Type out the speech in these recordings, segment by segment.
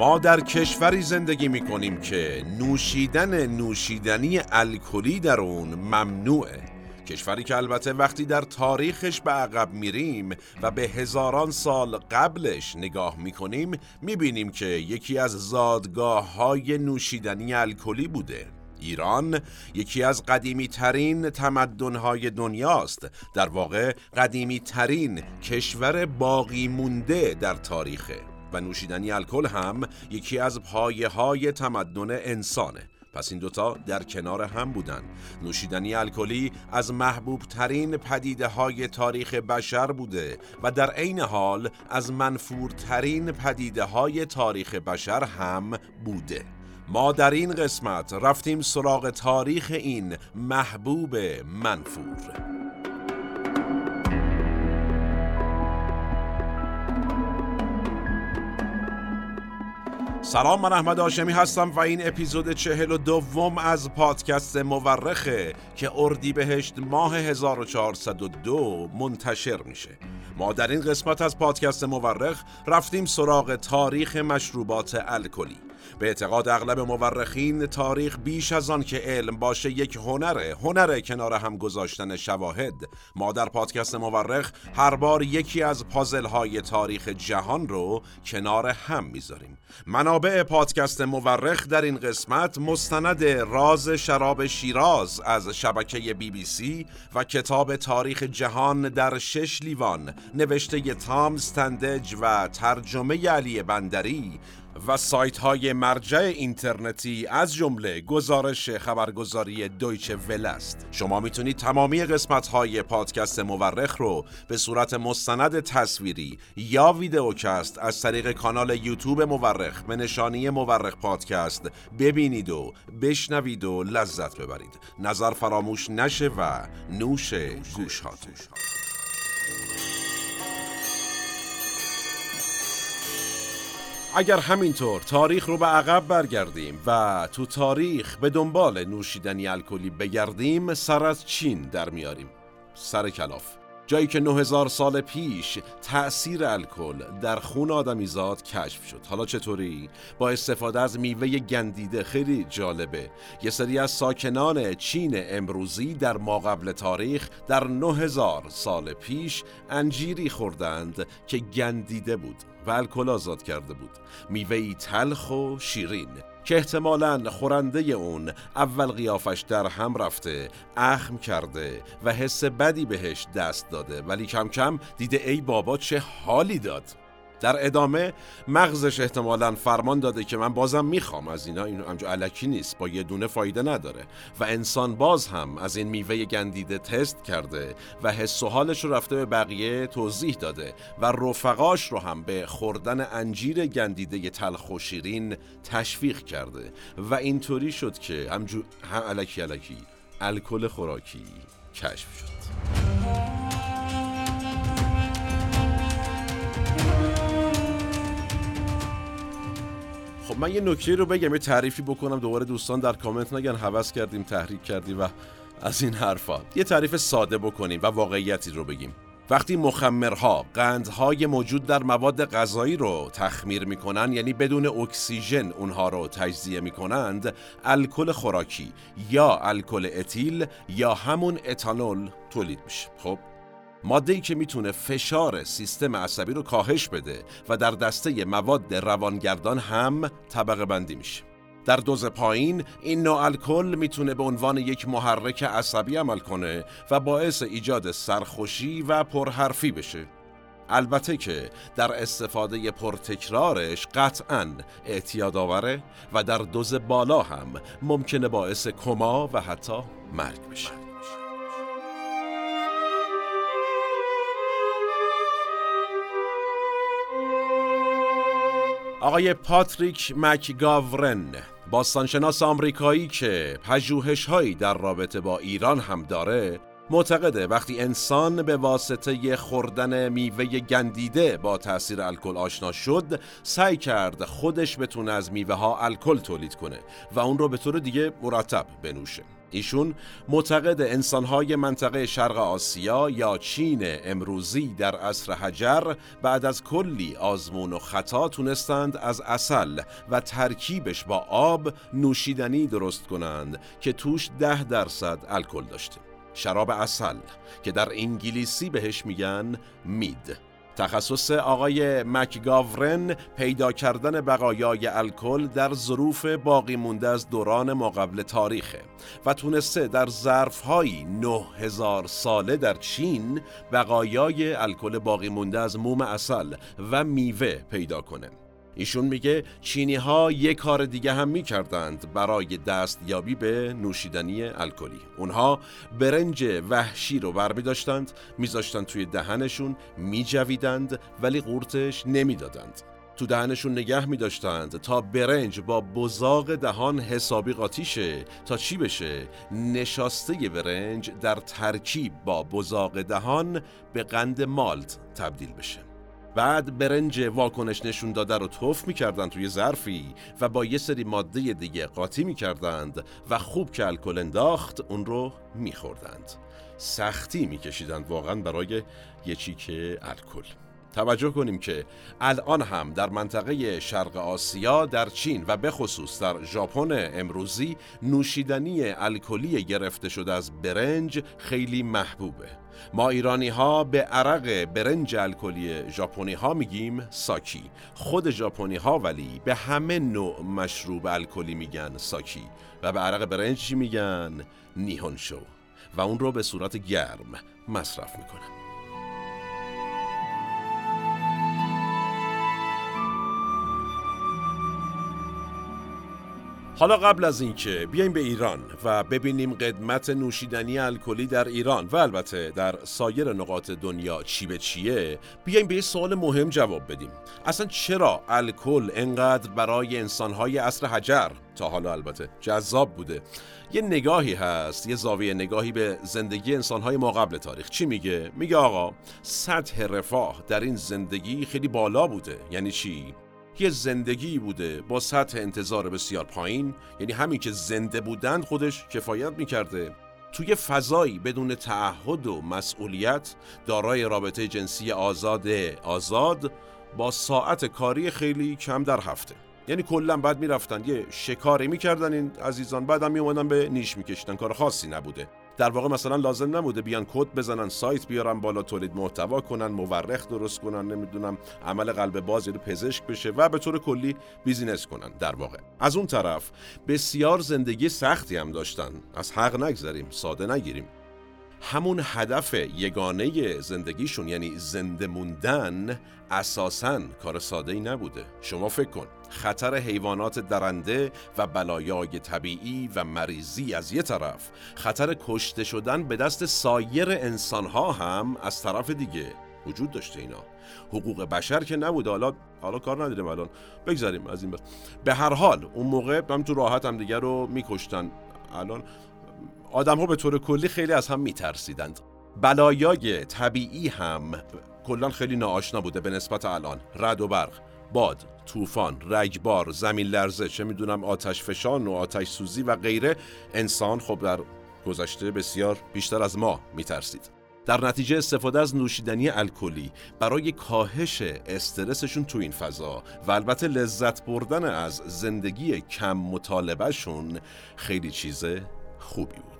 ما در کشوری زندگی می کنیم که نوشیدن نوشیدنی الکلی در اون ممنوعه. کشوری که البته وقتی در تاریخش به عقب میریم و به هزاران سال قبلش نگاه می‌کنیم می‌بینیم که یکی از زادگاه های نوشیدنی الکلی بوده. ایران یکی از قدیمی ترین تمدن های دنیاست. در واقع قدیمی ترین کشور باقی مونده در تاریخه. و نوشیدنی الکل هم یکی از پایه های تمدن انسانه. پس این دوتا در کنار هم بودن. نوشیدنی الکلی از محبوب ترین پدیده های تاریخ بشر بوده و در عین حال از منفورترین پدیده های تاریخ بشر هم بوده. ما در این قسمت رفتیم سراغ تاریخ این محبوب منفور. سلام من احمد آشمی هستم و این اپیزود چهل و دوم از پادکست مورخه که اردی بهشت ماه 1402 منتشر میشه. ما در این قسمت از پادکست مورخ رفتیم سراغ تاریخ مشروبات الکلی. به اعتقاد اغلب مورخین تاریخ بیش از آن که علم باشه یک هنره هنره کنار هم گذاشتن شواهد. ما در پادکست مورخ هر بار یکی از پازل های تاریخ جهان رو کنار هم می‌ذاریم. منابع پادکست مورخ در این قسمت مستند راز شراب شیراز از شبکه بی بی سی و کتاب تاریخ جهان در شش لیوان نوشته تام ستندج و ترجمه علی بندری. و سایت های مرجع اینترنتی از جمله گزارش خبرگزاری دویچه ول است. شما می‌تونید تمامی قسمت های پادکست مورخ رو به صورت مستند تصویری یا ویدئوکست از طریق کانال یوتیوب مورخ به نشانی مورخ پادکست ببینید و بشنوید و لذت ببرید. نظر فراموش نشه و نوش گوش هاتون اگر همینطور تاریخ رو به عقب برگردیم و تو تاریخ به دنبال نوشیدنی الکلی بگردیم سر از چین در میاریم. سر کلاف. جایی که 9000 سال پیش تأثیر الکل در خون آدمیزاد کشف شد. حالا چطوری؟ با استفاده از میوه گندیده خیلی جالبه. یه سری از ساکنان چین امروزی در ماقبل تاریخ در 9000 سال پیش انجیری خوردند که گندیده بود. الکل آزاد کرده بود. میوهی تلخ و شیرین که احتمالا خورنده اون اول قیافش در هم رفته اخم کرده و حس بدی بهش دست داده. ولی کم کم دیده ای بابا چه حالی داد. در ادامه مغزش احتمالا فرمان داده که من بازم می‌خوام. از اینا این همجا علکی نیست. با یه دونه فایده نداره. و انسان باز هم از این میوه گندیده تست کرده و حس و حالش رو رفته به بقیه توضیح داده و رفقاش رو هم به خوردن انجیر گندیده تلخ و شیرین تشویق کرده. و اینطوری شد که همجور هم علکی علکی الکل خوراکی کشف شد. خب من یه نکته رو بگم یه تعریفی بکنم. دوباره دوستان در کامنت نگن حوض کردیم تحریک کردی و از این حرفا. یه تعریف ساده بکنیم و واقعیتی رو بگیم. وقتی مخمرها قندهای موجود در مواد غذایی رو تخمیر می‌کنن یعنی بدون اکسیژن اونها رو تجزیه می‌کنند الکل خوراکی یا الکل اتیل یا همون اتانول تولید میشه. خب؟ ماده که می‌تونه فشار سیستم عصبی رو کاهش بده و در دسته مواد روانگردان هم طبقه بندی میشه. در دوز پایین این نوع الکل می‌تونه به عنوان یک محرک عصبی عمل کنه و باعث ایجاد سرخوشی و پرحرفی بشه. البته که در استفاده پرتکرارش قطعا اعتیاد آوره و در دوز بالا هم ممکنه باعث کما و حتی مرگ بشه. آقای پاتریک مکگاورن باستانشناس آمریکایی که پژوهش هایی در رابطه با ایران هم داره معتقده وقتی انسان به واسطه خوردن میوه گندیده با تاثیر الکل آشنا شد سعی کرد خودش بتونه از میوه ها الکل تولید کنه و اون رو به طور دیگه مرتب بنوشه. ایشون معتقد انسانهای منطقه شرق آسیا یا چین امروزی در عصر حجر بعد از کلی آزمون و خطا تونستند از اصل و ترکیبش با آب نوشیدنی درست کنند که توش ده درصد الکل داشته شراب اصل که در انگلیسی بهش میگن مید. تخصص آقای مکگاورن پیدا کردن بقایای الکل در ظروف باقی مونده از دوران ماقبل تاریخه و تونسته در ظرفهایی 9000 ساله در چین بقایای الکل باقی مونده از موم اصل و میوه پیدا کنه. ایشون میگه چینی ها یک کار دیگه هم می‌کردند برای دستیابی به نوشیدنی الکلی. اونها برنج وحشی رو برمی داشتند میذاشتند توی دهنشون میجویدند ولی قورتش نمی‌دادند. تو دهنشون نگه می داشتند تا برنج با بزاق دهان حسابی قاطی شه تا چی بشه. نشاسته برنج در ترکیب با بزاق دهان به قند مالت تبدیل بشه. بعد برنج واکنش نشون داده رو توف می‌کردن توی ظرفی و با یه سری ماده دیگه قاطی می‌کردند و خوب که الکل انداخت اون رو میخوردند. سختی میکشیدند واقعا برای یه چیک الکل. توجه کنیم که الان هم در منطقه شرق آسیا در چین و به خصوص در ژاپن امروزی نوشیدنی الکلی گرفته شده از برنج خیلی محبوبه. ما ایرانی ها به عرق برنج الکلی ژاپنی ها میگیم ساکی. خود ژاپنی ها ولی به همه نوع مشروب الکلی میگن ساکی و به عرق برنج میگن؟ نیهونشو و اون رو به صورت گرم مصرف می‌کنن. حالا قبل از اینکه بیایم به ایران و ببینیم قدمت نوشیدنی الکلی در ایران و البته در سایر نقاط دنیا چی به چیه بیایم به یه سوال مهم جواب بدیم. اصلا چرا الکل انقدر برای انسانهای عصر حجر تا حالا البته جذاب بوده یه نگاهی هست یه زاویه نگاهی به زندگی انسانهای ما قبل تاریخ؟ چی میگه؟ میگه آقا سطح رفاه در این زندگی خیلی بالا بوده. یعنی چی؟ یه زندگی بوده با سطح انتظار بسیار پایین یعنی همین که زنده بودند خودش کفایت می‌کرده. توی فضایی بدون تعهد و مسئولیت دارای رابطه جنسی آزاد آزاد با ساعت کاری خیلی کم در هفته. یعنی کلا بعد می‌رفتن یه شکاری می‌کردن این عزیزان بعدم میومدن به نیش میکشیدن. کار خاصی نبوده. در واقع مثلا لازم نبوده بیان کد بزنن سایت بیارن بالا تولید محتوا کنن مورخ درست کنن نمی‌دونم عمل قلب باز یا پزشک بشه و به طور کلی business کنن در واقع. از اون طرف بسیار زندگی سختی هم داشتن. از حق نگذریم ساده نگیریم. همون هدف یگانه زندگیشون یعنی زنده موندن اساسا کار ساده ای نبوده. شما فکر کن خطر حیوانات درنده و بلایای طبیعی و مریضی از یه طرف خطر کشته شدن به دست سایر انسانها هم از طرف دیگه. وجود داشته اینا. حقوق بشر که نبود حالا حالا کار نداریم الان. بگذاریم از این بس. به هر حال اون موقع هم تو راحت هم دیگه رو میکشتن. الان آدم ها به طور کلی خیلی از هم میترسیدند. بلایای طبیعی هم کلا خیلی ناآشنا بوده به نسبت الان. رد و برق باد طوفان رگبار زمین لرزه چه می‌دونم آتش فشان و آتش سوزی و غیره. انسان خب در گذشته بسیار بیشتر از ما میترسید. در نتیجه استفاده از نوشیدنی الکلی برای کاهش استرسشون تو این فضا و البته لذت بردن از زندگی کم مطالبهشون خیلی چیز خوبی بود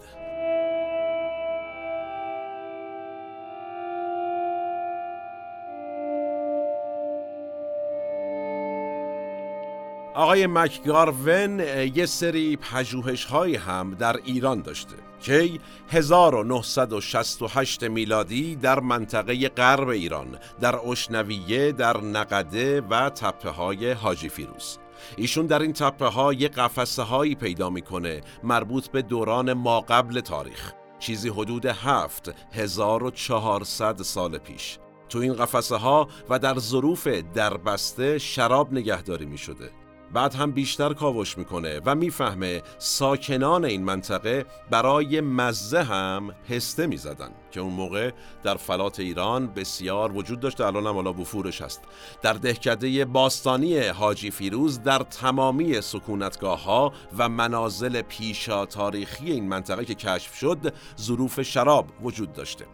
آقای مکگارون یه سری پژوهش های هم در ایران داشته که 1968 میلادی در منطقه غرب ایران در اشنویه در نقده و تپه های حاجی فیروز. ایشون در این تپه ها یه قفسه هایی پیدا می‌کنه مربوط به دوران ما قبل تاریخ. چیزی حدود هفت 1400 سال پیش. تو این قفسه ها و در ظروف دربسته شراب نگهداری می شده بعد هم بیشتر کاوش می‌کنه و می‌فهمه ساکنان این منطقه برای مزه هم پسته می‌زدن که اون موقع در فلات ایران بسیار وجود داشته. الان هم حالا بفورش هست. در دهکده باستانی حاجی فیروز در تمامی سکونتگاه ها و منازل پیشا تاریخی این منطقه که کشف شد ظروف شراب وجود داشته.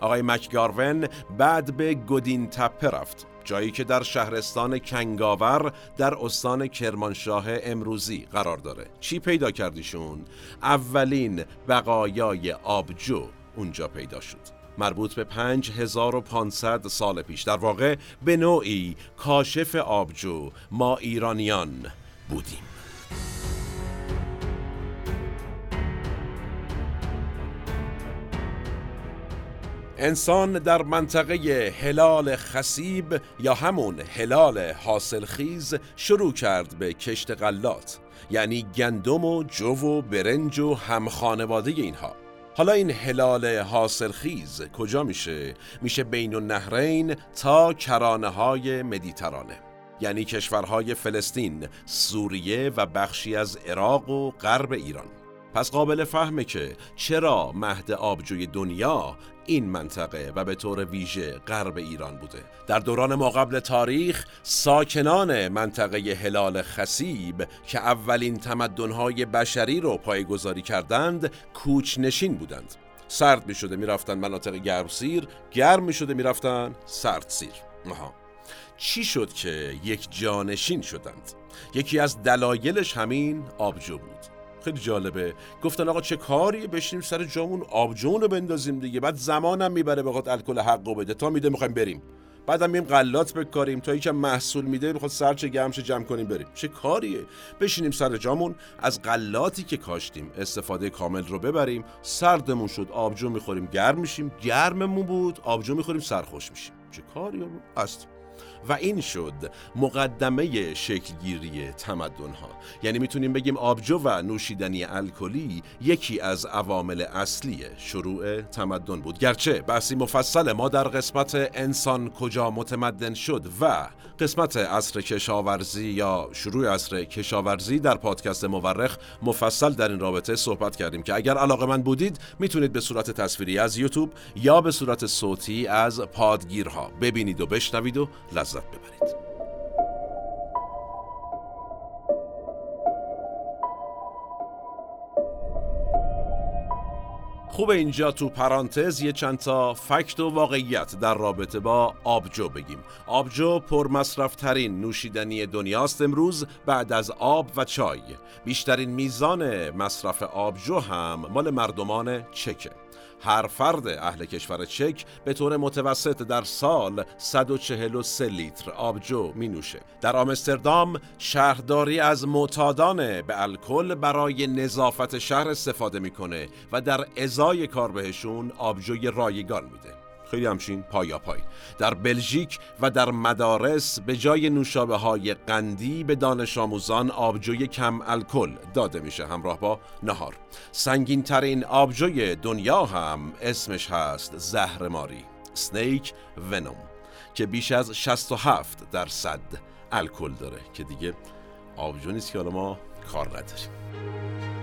آقای مکگارون بعد به گودین تپه رفت. جایی که در شهرستان کنگاور در استان کرمانشاه امروزی قرار داره. چی پیدا کردیشون؟ اولین بقایای آبجو اونجا پیدا شد. مربوط به 5500 سال پیش. در واقع به نوعی کاشف آبجو ما ایرانیان بودیم. انسان در منطقه هلال خسیب یا همون هلال حاصلخیز شروع کرد به کشت غلات یعنی گندم و جو و برنج و همخانواده اینها حالا این هلال حاصلخیز کجا میشه؟ میشه بین النهرین تا کرانه های مدیترانه یعنی کشورهای فلسطین، سوریه و بخشی از عراق و غرب ایران پس قابل فهمه که چرا مهد آبجوی دنیا این منطقه و به طور ویژه غرب ایران بوده. در دوران ما قبل تاریخ ساکنان منطقه هلال خسیب که اولین تمدنهای بشری رو پایگذاری کردند کوچنشین بودند. سرد می شده می رفتن مناطق گرم سیر گرم می شده می رفتن سرد سیر. آها. چی شد که یک جانشین شدند؟ یکی از دلایلش همین آبجو بود. خیلی جالبه. گفتن آقا چه کاری؟ بشینیم سر جامون آبجون رو بندازیم دیگه. بعد زمانم می‌بره بخواد الکل حقو بده. تا میده می‌خوایم بریم. بعدم میم غلات بکاریم. تا یکم محصول میده می‌خواد سرچه گرمش جمع کنیم بریم. چه کاریه؟ بشینیم سر جامون. از غلاتی که کاشتیم استفاده کامل رو ببریم. سردمون شد آبجو می‌خوریم گرم میشیم. گرممون بود آبجو می‌خوریم سرخوش میشیم. چه کاریه؟ است و این شد مقدمه شکلگیری تمدن ها یعنی می‌تونیم بگیم آبجو و نوشیدنی الکلی یکی از عوامل اصلی شروع تمدن بود. گرچه بحثی مفصل ما در قسمت انسان کجا متمدن شد و قسمت عصر کشاورزی یا شروع عصر کشاورزی در پادکست مورخ مفصل در این رابطه صحبت کردیم که اگر علاقه من بودید می‌تونید به صورت تصویری از یوتیوب یا به صورت صوتی از پادگیرها ببینید و بشنوید و لذت ببرید. خوب اینجا تو پرانتز یه چند تا فکت و واقعیت در رابطه با آبجو بگیم. آبجو پرمصرفترین نوشیدنی دنیاست امروز بعد از آب و چای. بیشترین میزان مصرف آبجو هم مال مردمان چکه. هر فرد اهل کشور چک به طور متوسط در سال 143 لیتر آبجو می نوشه. در آمستردام شهرداری از معتادان به الکل برای نظافت شهر استفاده می‌کنه و در ازای کار بهشون آبجوی رایگان میده. خیلی همچین پایا پای. در بلژیک و در مدارس به جای نوشابه های قندی به دانش آموزان آبجوی کم الکل داده میشه. همراه با نهار. سنگین ترین آبجوی دنیا هم اسمش هست زهر ماری سنیک ونوم که بیش از 67 درصد الکل داره. که دیگه آبجو نیست که حالا ما کار نداریم.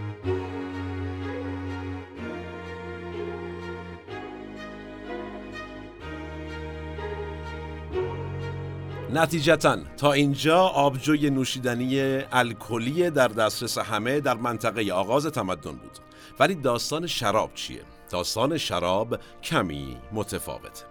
نتیجتا تا اینجا آبجوی نوشیدنی الکلی در دسترس همه در منطقه آغاز تمدن بود. ولی داستان شراب چیه؟ داستان شراب کمی متفاوته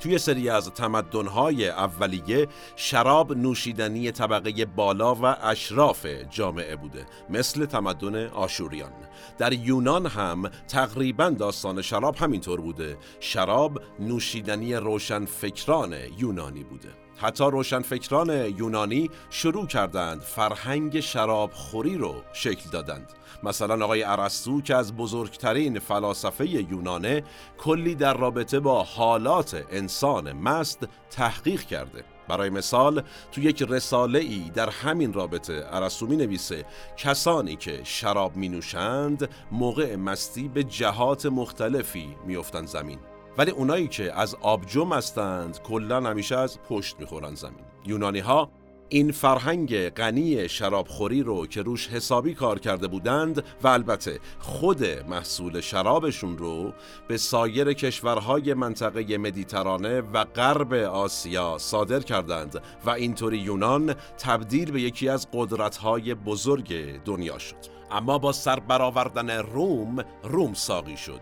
توی سری از تمدنهای اولیه شراب نوشیدنی طبقه بالا و اشراف جامعه بوده مثل تمدن آشوریان. در یونان هم تقریبا داستان شراب همینطور بوده. شراب نوشیدنی روشنفکران یونانی بوده. حتی روشنفکران یونانی شروع کردند فرهنگ شراب خوری رو شکل دادند. مثلا آقای ارسطو که از بزرگترین فلاسفه یونانه کلی در رابطه با حالات انسان مست تحقیق کرده. برای مثال تو یک رساله ای در همین رابطه ارسطو می نویسه کسانی که شراب می نوشند موقع مستی به جهات مختلفی می زمین. ولی اونایی که از آبجو هستند کلا همیشه از پشت می‌خورن زمین. یونانی ها این فرهنگ غنی شرابخوری رو که روش حسابی کار کرده بودند و البته خود محصول شرابشون رو به سایر کشورهای منطقه مدیترانه و غرب آسیا صادر کردند و اینطوری یونان تبدیل به یکی از قدرتهای بزرگ دنیا شد. اما با سر برآوردن روم روم ساقی شد.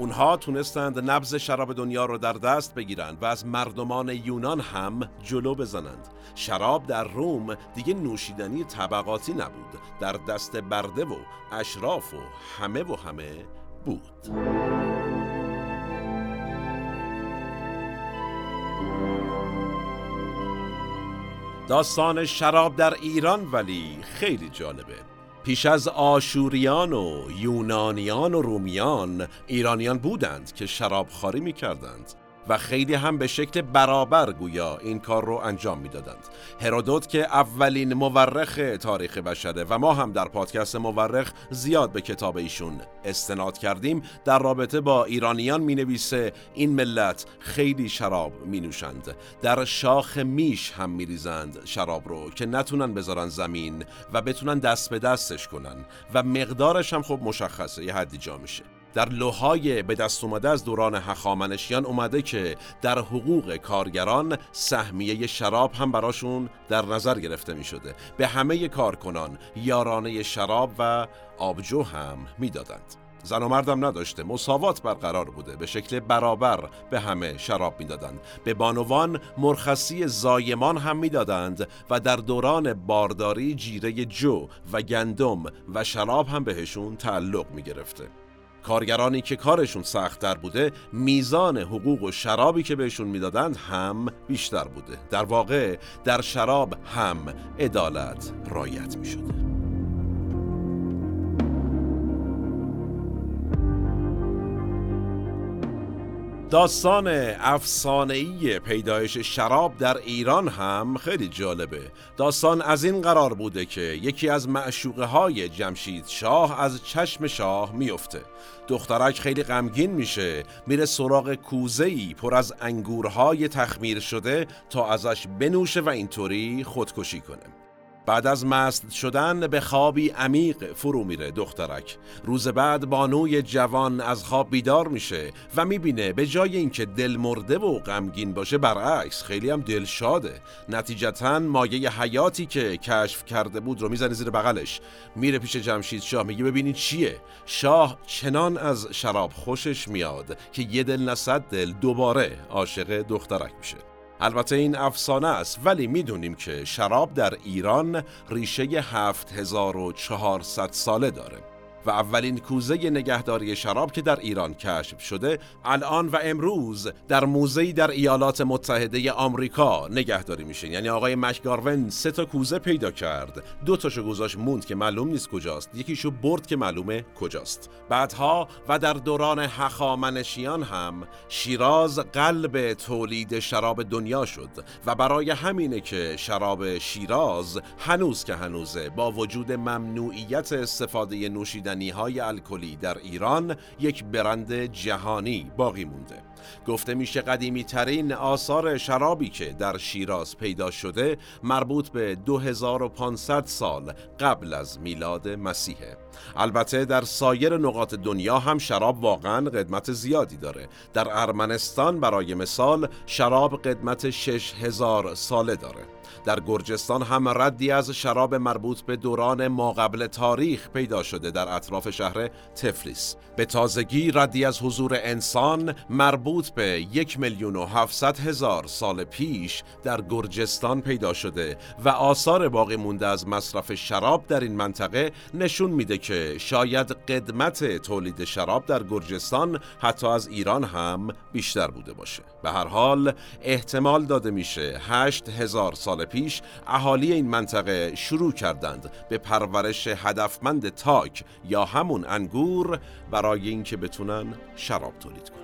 اونها تونستند نبز شراب دنیا رو در دست بگیرند و از مردمان یونان هم جلو بزنند. شراب در روم دیگه نوشیدنی طبقاتی نبود در دست برده و اشراف و همه و همه بود. داستان شراب در ایران ولی خیلی جالبه. پیش از آشوریان و یونانیان و رومیان ایرانیان بودند که شرابخواری می کردند و خیلی هم به شکل برابر گویا این کار رو انجام می‌دادند. هرودوت که اولین مورخ تاریخ بشره و ما هم در پادکست مورخ زیاد به کتاب ایشون استناد کردیم در رابطه با ایرانیان می نویسه این ملت خیلی شراب می نوشند در شاخ میش هم می ریزند شراب رو که نتونن بذارن زمین و بتونن دست به دستش کنن و مقدارش هم خب مشخصه یه حدی جا میشه در لوهای به دست اومده از دوران هخامنشیان اومده که در حقوق کارگران سهمیه شراب هم براشون در نظر گرفته می شده به همه کارکنان یارانه شراب و آبجو هم می‌دادند. زن و مردم نداشته مساوات برقرار بوده به شکل برابر به همه شراب می‌دادند. به بانوان مرخصی زایمان هم می‌دادند و در دوران بارداری جیره جو و گندم و شراب هم بهشون تعلق می گرفته کارگرانی که کارشون سختتر بوده میزان حقوق و شرابی که بهشون می‌دادند هم بیشتر بوده. در واقع در شراب هم عدالت رایت می داستان افسانه‌ای پیدایش شراب در ایران هم خیلی جالبه. داستان از این قرار بوده که یکی از معشوقه های جمشید شاه از چشم شاه میفته دخترک خیلی غمگین میشه میره سراغ کوزه‌ای پر از انگورهای تخمیر شده تا ازش بنوشه و اینطوری خودکشی کنه. بعد از مست شدن به خوابی عمیق فرو میره دخترک. روز بعد بانوی جوان از خواب بیدار میشه و می‌بینه به جای اینکه دل مرده و غمگین باشه برعکس خیلی هم دلشاده نتیجتا مایه حیاتی که کشف کرده بود رو می‌زنه زیر بغلش. میره پیش جمشید شاه میگه ببینید چیه؟ شاه چنان از شراب خوشش میاد که یه دل نصد دل دوباره عاشق دخترک میشه. البته این افسانه است ولی می‌دونیم که شراب در ایران ریشه 7400 ساله داره. و اولین کوزه نگهداری شراب که در ایران کشف شده الان و امروز در موزه در ایالات متحده آمریکا نگهداری میشه. یعنی آقای مکگارون سه تا کوزه پیدا کرد. دو تاشو گذاشت موند که معلوم نیست کجاست. یکیشو برد که معلومه کجاست. بعدها و در دوران هخامنشیان هم شیراز قلب تولید شراب دنیا شد و برای همینه که شراب شیراز هنوز که هنوزه با وجود ممنوعیت استفاده نوشیدن نوشیدنی های الکلی در ایران یک برند جهانی باقی مونده. گفته میشه قدیمی ترین آثار شرابی که در شیراز پیدا شده مربوط به 2500 سال قبل از میلاد مسیحه البته در سایر نقاط دنیا هم شراب واقعا قدمت زیادی داره. در ارمنستان برای مثال شراب قدمت 6000 ساله داره. در گرجستان هم ردی از شراب مربوط به دوران ما قبل تاریخ پیدا شده در اطراف شهر تفلیس. به تازگی ردی از حضور انسان مربوط به یک میلیون و هفتصد هزار سال پیش در گرجستان پیدا شده و آثار باقی مونده از مصرف شراب در این منطقه نشون میده که شاید قدمت تولید شراب در گرجستان حتی از ایران هم بیشتر بوده باشه. به هر حال احتمال داده میشه هشت هزار سال پیش اهالی این منطقه شروع کردند به پرورش هدفمند تاک یا همون انگور برای اینکه بتونن شراب تولید کنند.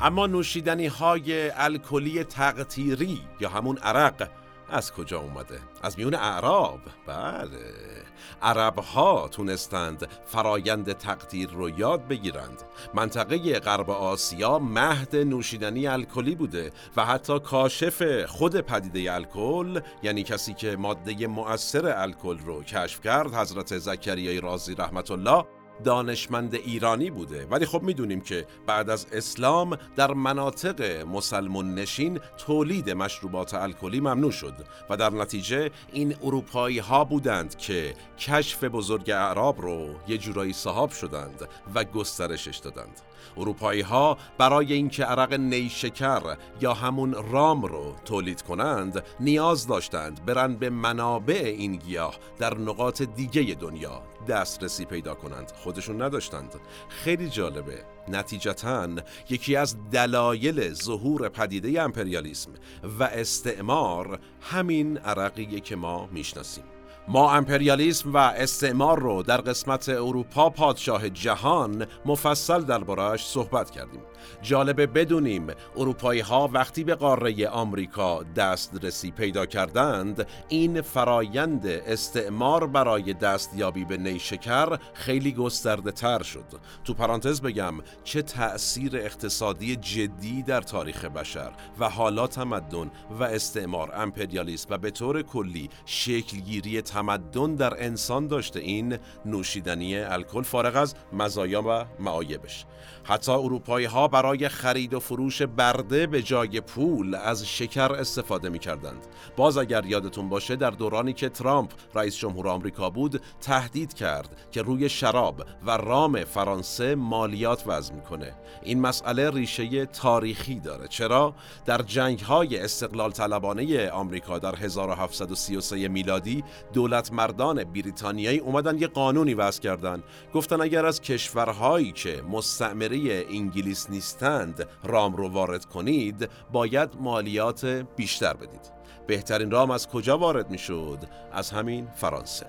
اما نوشیدنی های الکلی تقطیری یا همون عرق از کجا اومده؟ از میون اعراب. بله. عرب ها تونستند فرایند تقدیر رو یاد بگیرند. منطقه غرب آسیا مهد نوشیدنی الکلی بوده و حتی کاشف خود پدیده الکل یعنی کسی که ماده مؤثر الکل رو کشف کرد حضرت زکریای رازی رحمت الله دانشمند ایرانی بوده. ولی خب می‌دونیم که بعد از اسلام در مناطق مسلمون نشین تولید مشروبات الکلی ممنوع شد و در نتیجه این اروپایی ها بودند که کشف بزرگ اعراب رو یه جورایی صاحب شدند و گسترشش دادند. اروپایی ها برای اینکه عرق نیشکر یا همون رام رو تولید کنند نیاز داشتند برند به منابع این گیاه در نقاط دیگه دنیا دسترسی پیدا کنند. خودشون نداشتند. خیلی جالبه. نتیجتا یکی از دلایل ظهور پدیده امپریالیسم و استعمار همین عرقیه که ما می‌شناسیم. ما امپریالیسم و استعمار رو در قسمت اروپا پادشاه جهان مفصل دربارهش صحبت کردیم. جالبه بدونیم اروپایی ها وقتی به قاره آمریکا دسترسی پیدا کردند این فرایند استعمار برای دستیابی به نیشکر خیلی گسترده تر شد. تو پرانتز بگم چه تأثیر اقتصادی جدی در تاریخ بشر و حالا تمدن و استعمار امپریالیسم و به طور کلی شکلگیری تمدن در انسان داشته این نوشیدنی الکل فارغ از مزایا و معایبش. حتی اروپایی ها برای خرید و فروش برده به جای پول از شکر استفاده می کردند. باز اگر یادتون باشه در دورانی که ترامپ رئیس جمهور آمریکا بود تهدید کرد که روی شراب و رام فرانسه مالیات وضع می‌کنه. این مسئله ریشه تاریخی داره. چرا در جنگ های استقلال طلبانه آمریکا در 1733 میلادی دولت مردان بریتانیایی اومدن یه قانونی وضع کردن گفتن اگر از کشورهایی که مستعمره انگلیس نیستند. رام رو وارد کنید باید مالیات بیشتر بدید. بهترین رام از کجا وارد می شد؟ از همین فرانسه.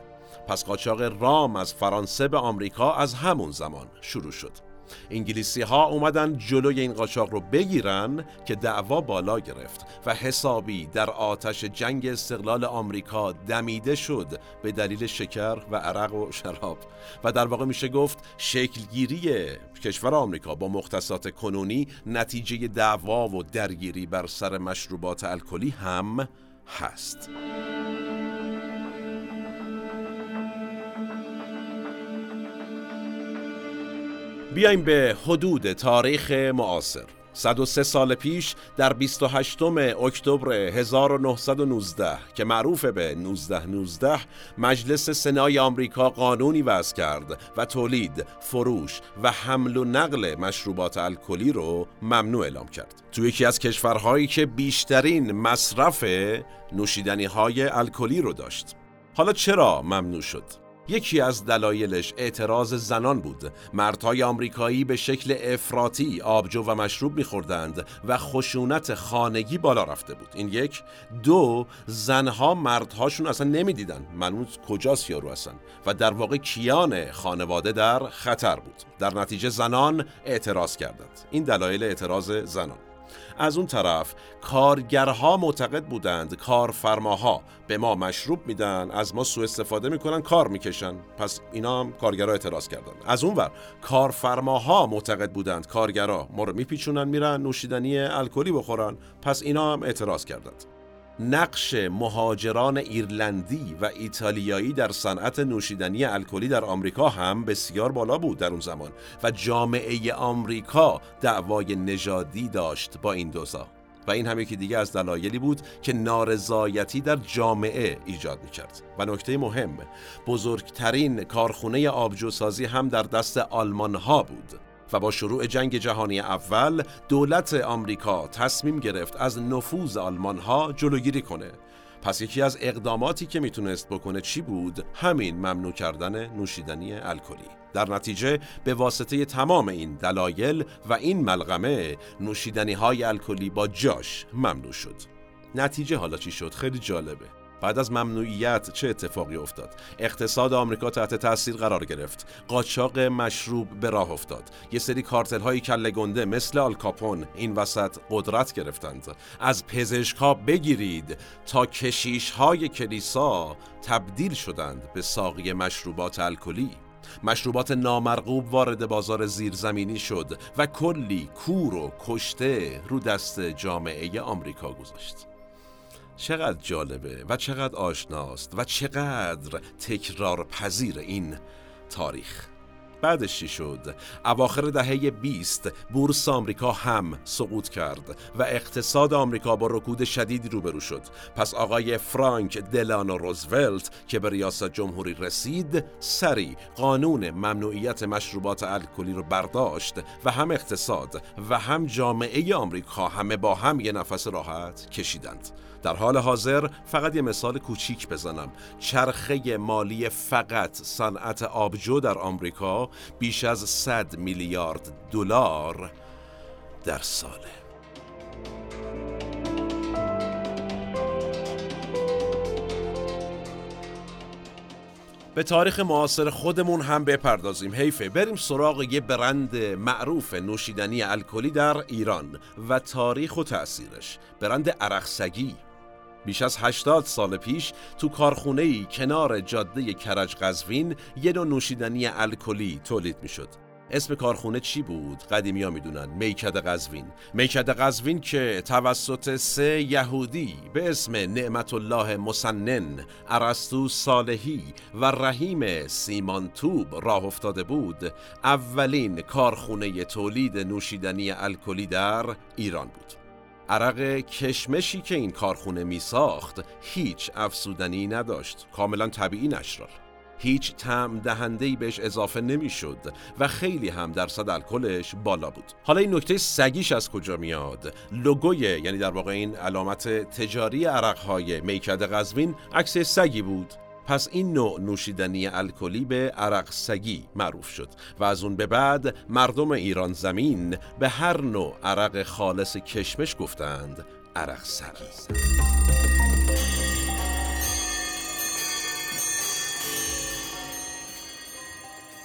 پس قاچاق رام از فرانسه به آمریکا از همون زمان شروع شد. انگلیسی ها اومدن جلوی این قاچاق رو بگیرن که دعوا بالا گرفت و حسابی در آتش جنگ استقلال آمریکا دمیده شد به دلیل شکر و عرق و شراب. و در واقع میشه گفت شکلگیری کشور آمریکا با مختصات کنونی نتیجه دعوا و درگیری بر سر مشروبات الکلی هم هست. بیایم به حدود تاریخ معاصر 103 سال پیش در 28 اکتبر 1919 که معروف به 1919 مجلس سنای آمریکا قانونی وضع کرد و تولید، فروش و حمل و نقل مشروبات الکلی رو ممنوع اعلام کرد. تو یکی از کشورهایی که بیشترین مصرف نوشیدنی های الکلی رو داشت. حالا چرا ممنوع شد؟ یکی از دلایلش اعتراض زنان بود. مردهای آمریکایی به شکل افراطی آبجو و مشروب میخوردند و خشونت خانگی بالا رفته بود. این یک. دو زنها مردهاشون اصلا نمی‌دیدن منوز کجاست یارو هستن و در واقع کیان خانواده در خطر بود. در نتیجه زنان اعتراض کردند. این دلایل اعتراض زنان. از اون طرف کارگرها معتقد بودند کارفرماها به ما مشروب میدن از ما سوء استفاده می‌کنن کار می‌کشن. پس اینا هم کارگرها اعتراض کردن. از اون ور کارفرماها معتقد بودند کارگرها ما رو میپیچونن میرن نوشیدنی الکلی بخورن. پس اینا هم اعتراض کردند. نقش مهاجران ایرلندی و ایتالیایی در صنعت نوشیدنی الکلی در آمریکا هم بسیار بالا بود در اون زمان و جامعه آمریکا دعوای نژادی داشت با این دوزا و این هم یکی دیگه از دلایلی بود که نارضایتی در جامعه ایجاد می‌کرد. و نکته مهم بزرگترین کارخونه آبجوسازی هم در دست آلمان ها بود. و با شروع جنگ جهانی اول دولت آمریکا تصمیم گرفت از نفوذ آلمان ها جلوگیری کنه پس یکی از اقداماتی که می‌تونست بکنه چی بود؟ همین ممنوع کردن نوشیدنی الکلی. در نتیجه به واسطه تمام این دلایل و این ملغمه نوشیدنی های الکلی با جاش ممنوع شد. نتیجه حالا چی شد؟ خیلی جالبه. بعد از ممنوعیت چه اتفاقی افتاد؟ اقتصاد آمریکا تحت تاثیر قرار گرفت. قاچاق مشروب به راه افتاد. یه سری کارتل های کله گنده مثل آلکاپون این وسط قدرت گرفتند. از پزشکا بگیرید تا کشیش های کلیسا تبدیل شدند به ساقی مشروبات الکلی. مشروبات نامرغوب وارد بازار زیرزمینی شد و کلی کور و کشته رو دست جامعه آمریکا گذاشت. چقدر جالبه و چقدر آشناست و چقدر تکرار پذیر این تاریخ بعدش چی شد؟ اواخر دهه 20 بورس آمریکا هم سقوط کرد و اقتصاد آمریکا با رکود شدیدی روبرو شد. پس آقای فرانک دلانو روزولت که به ریاست جمهوری رسید، سری قانون ممنوعیت مشروبات الکلی رو برداشت و هم اقتصاد و هم جامعه آمریکا همه با هم یه نفس راحت کشیدند. در حال حاضر فقط یه مثال کوچیک بزنم. چرخه مالی فقط صنعت آبجو در آمریکا بیش از 100 میلیارد دلار در ساله. به تاریخ معاصر خودمون هم بپردازیم. حیفه بریم سراغ یه برند معروف نوشیدنی الکلی در ایران و تاریخ و تأثیرش. برند عرقسگی بیش از 80 سال پیش تو کارخونه ای کنار جاده کرج قزوین یه نوع نوشیدنی الکلی تولید می‌شد. اسم کارخونه چی بود؟ قدیمی ها می‌دونن میکد قزوین میکد قزوین که توسط سه یهودی به اسم نعمت الله مسنن ارسطو صالحی و رحیم سیمانتوب راه افتاده بود اولین کارخونه تولید نوشیدنی الکلی در ایران بود عرق کشمشی که این کارخونه می ساخت هیچ افسودنی نداشت. کاملا طبیعی نشرال. هیچ تعم دهنده بهش اضافه نمی‌شد و خیلی هم درصد الکلش بالا بود. حالا این نکته سگیش از کجا میاد؟ لوگوی یعنی در واقع این علامت تجاری عرقهای میکد قزوین عکس سگی بود. پس این نوع نوشیدنی الکلی به عرق سگی معروف شد و از اون به بعد مردم ایران زمین به هر نوع عرق خالص کشمش گفتند عرق سگی.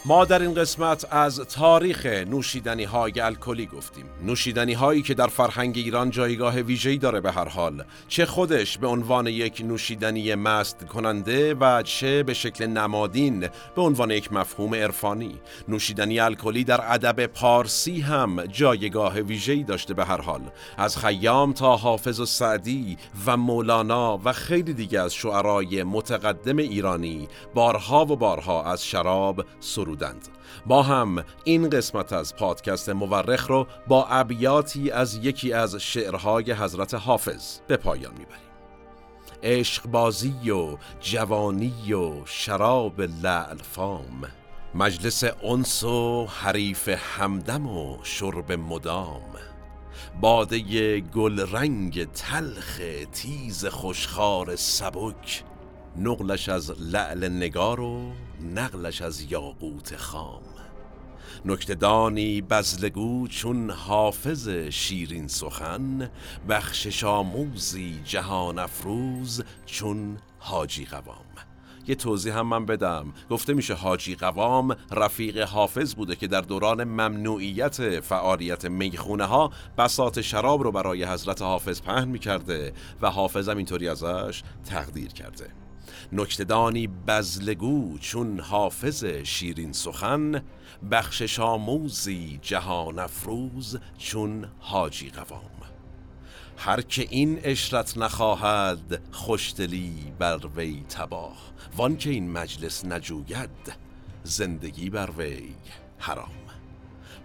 ما در این قسمت از تاریخ نوشیدنی های الکلی گفتیم. نوشیدنی هایی که در فرهنگ ایران جایگاه ویژه‌ای داره به هر حال. چه خودش به عنوان یک نوشیدنی مست کننده و چه به شکل نمادین به عنوان یک مفهوم عرفانی. نوشیدنی الکلی در ادب پارسی هم جایگاه ویژه‌ای داشته به هر حال. از خیام تا حافظ و سعدی و مولانا و خیلی دیگه از شعرای متقدم ایرانی بارها و بارها از شراب سرود بودند. ما هم این قسمت از پادکست مورخ رو با ابیاتی از یکی از شعرهای حضرت حافظ به پایان می‌بریم. عشق بازی و جوانی و شراب لعل فام مجلس انس و حریف همدم و شرب مدام باده گل رنگ تلخ تیز خوشخار سبک نقلش از لعل نگار و نقلش از یاقوت خام. نکتدانی بزلگو چون حافظ شیرین سخن بخشش آموزی جهان افروز چون حاجی قوام. یه توضیح هم من بدم. گفته میشه حاجی قوام رفیق حافظ بوده که در دوران ممنوعیت فعالیت می‌خونه ها بسات شراب رو برای حضرت حافظ پهن می‌کرده و حافظم اینطوری ازش تقدیر کرده. نکتدانی بزلگو چون حافظ شیرین سخن بخشش آموزی جهان افروز چون حاجی قوام. هر که این اشرت نخواهد خوشدلی بر وی تباه. وان که این مجلس نجوید زندگی بر وی حرام.